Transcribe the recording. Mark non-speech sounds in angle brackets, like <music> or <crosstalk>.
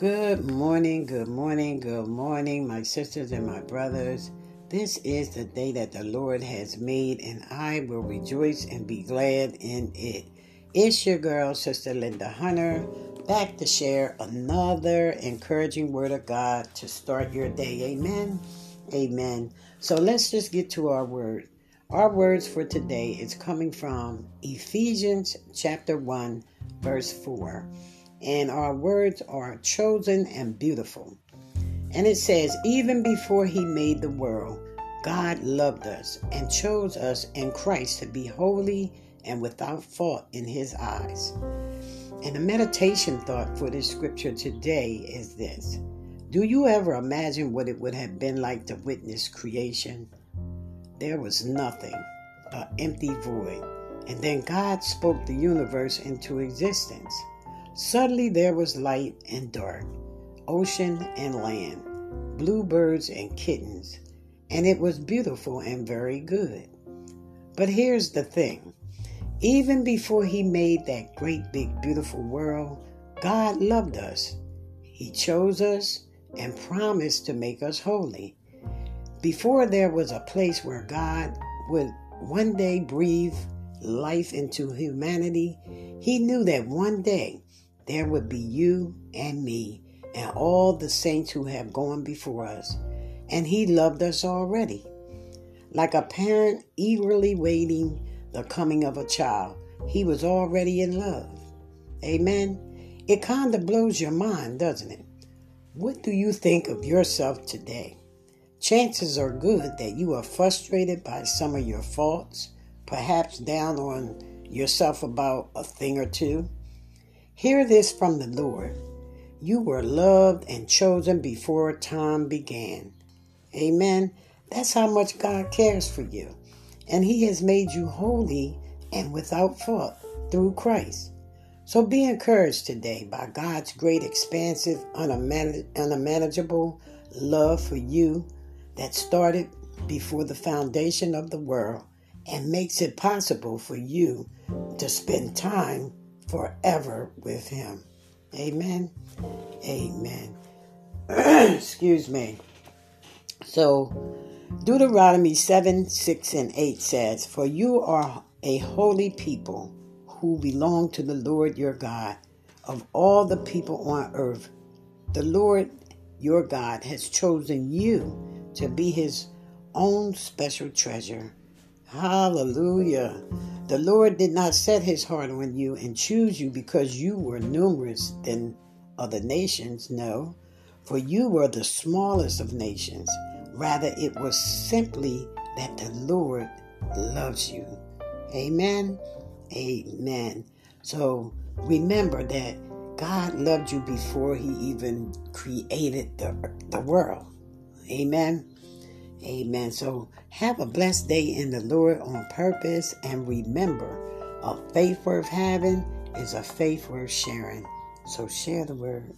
Good morning, good morning, good morning, my sisters and my brothers. This is the day that the Lord has made, and I will rejoice and be glad in it. It's your girl, Sister Linda Hunter, back to share another encouraging word of God to start your day. Amen. Amen. So let's just get to our word. Our words for today is coming from Ephesians chapter 1, verse 4 and our words are chosen and beautiful. And it says, even before he made the world, God loved us and chose us in Christ to be holy and without fault in his eyes. And the meditation thought for this scripture today is this Do you ever imagine what it would have been like to witness creation? There was nothing, an empty void. And then God spoke the universe into existence. Suddenly there was light and dark, ocean and land, bluebirds and kittens, and it was beautiful and very good. But here's the thing even before He made that great, big, beautiful world, God loved us. He chose us and promised to make us holy. Before there was a place where God would one day breathe life into humanity, He knew that one day there would be you and me and all the saints who have gone before us. And He loved us already. Like a parent eagerly waiting the coming of a child, He was already in love. Amen. It kind of blows your mind, doesn't it? What do you think of yourself today? Chances are good that you are frustrated by some of your faults, perhaps down on yourself about a thing or two. Hear this from the Lord. You were loved and chosen before time began. Amen. That's how much God cares for you. And He has made you holy and without fault through Christ. So be encouraged today by God's great, expansive, unmanageable love for you that started before the foundation of the world and makes it possible for you to spend time forever with him. Amen. Amen. <clears throat> Excuse me. So, Deuteronomy 7 6 and 8 says, For you are a holy people who belong to the Lord your God. Of all the people on earth, the Lord your God has chosen you to be his own special treasure. Hallelujah. The Lord did not set his heart on you and choose you because you were numerous than other nations. No, for you were the smallest of nations. Rather, it was simply that the Lord loves you. Amen. Amen. So remember that God loved you before he even created the, the world. Amen. Amen. So have a blessed day in the Lord on purpose and remember a faith worth having is a faith worth sharing. So share the word.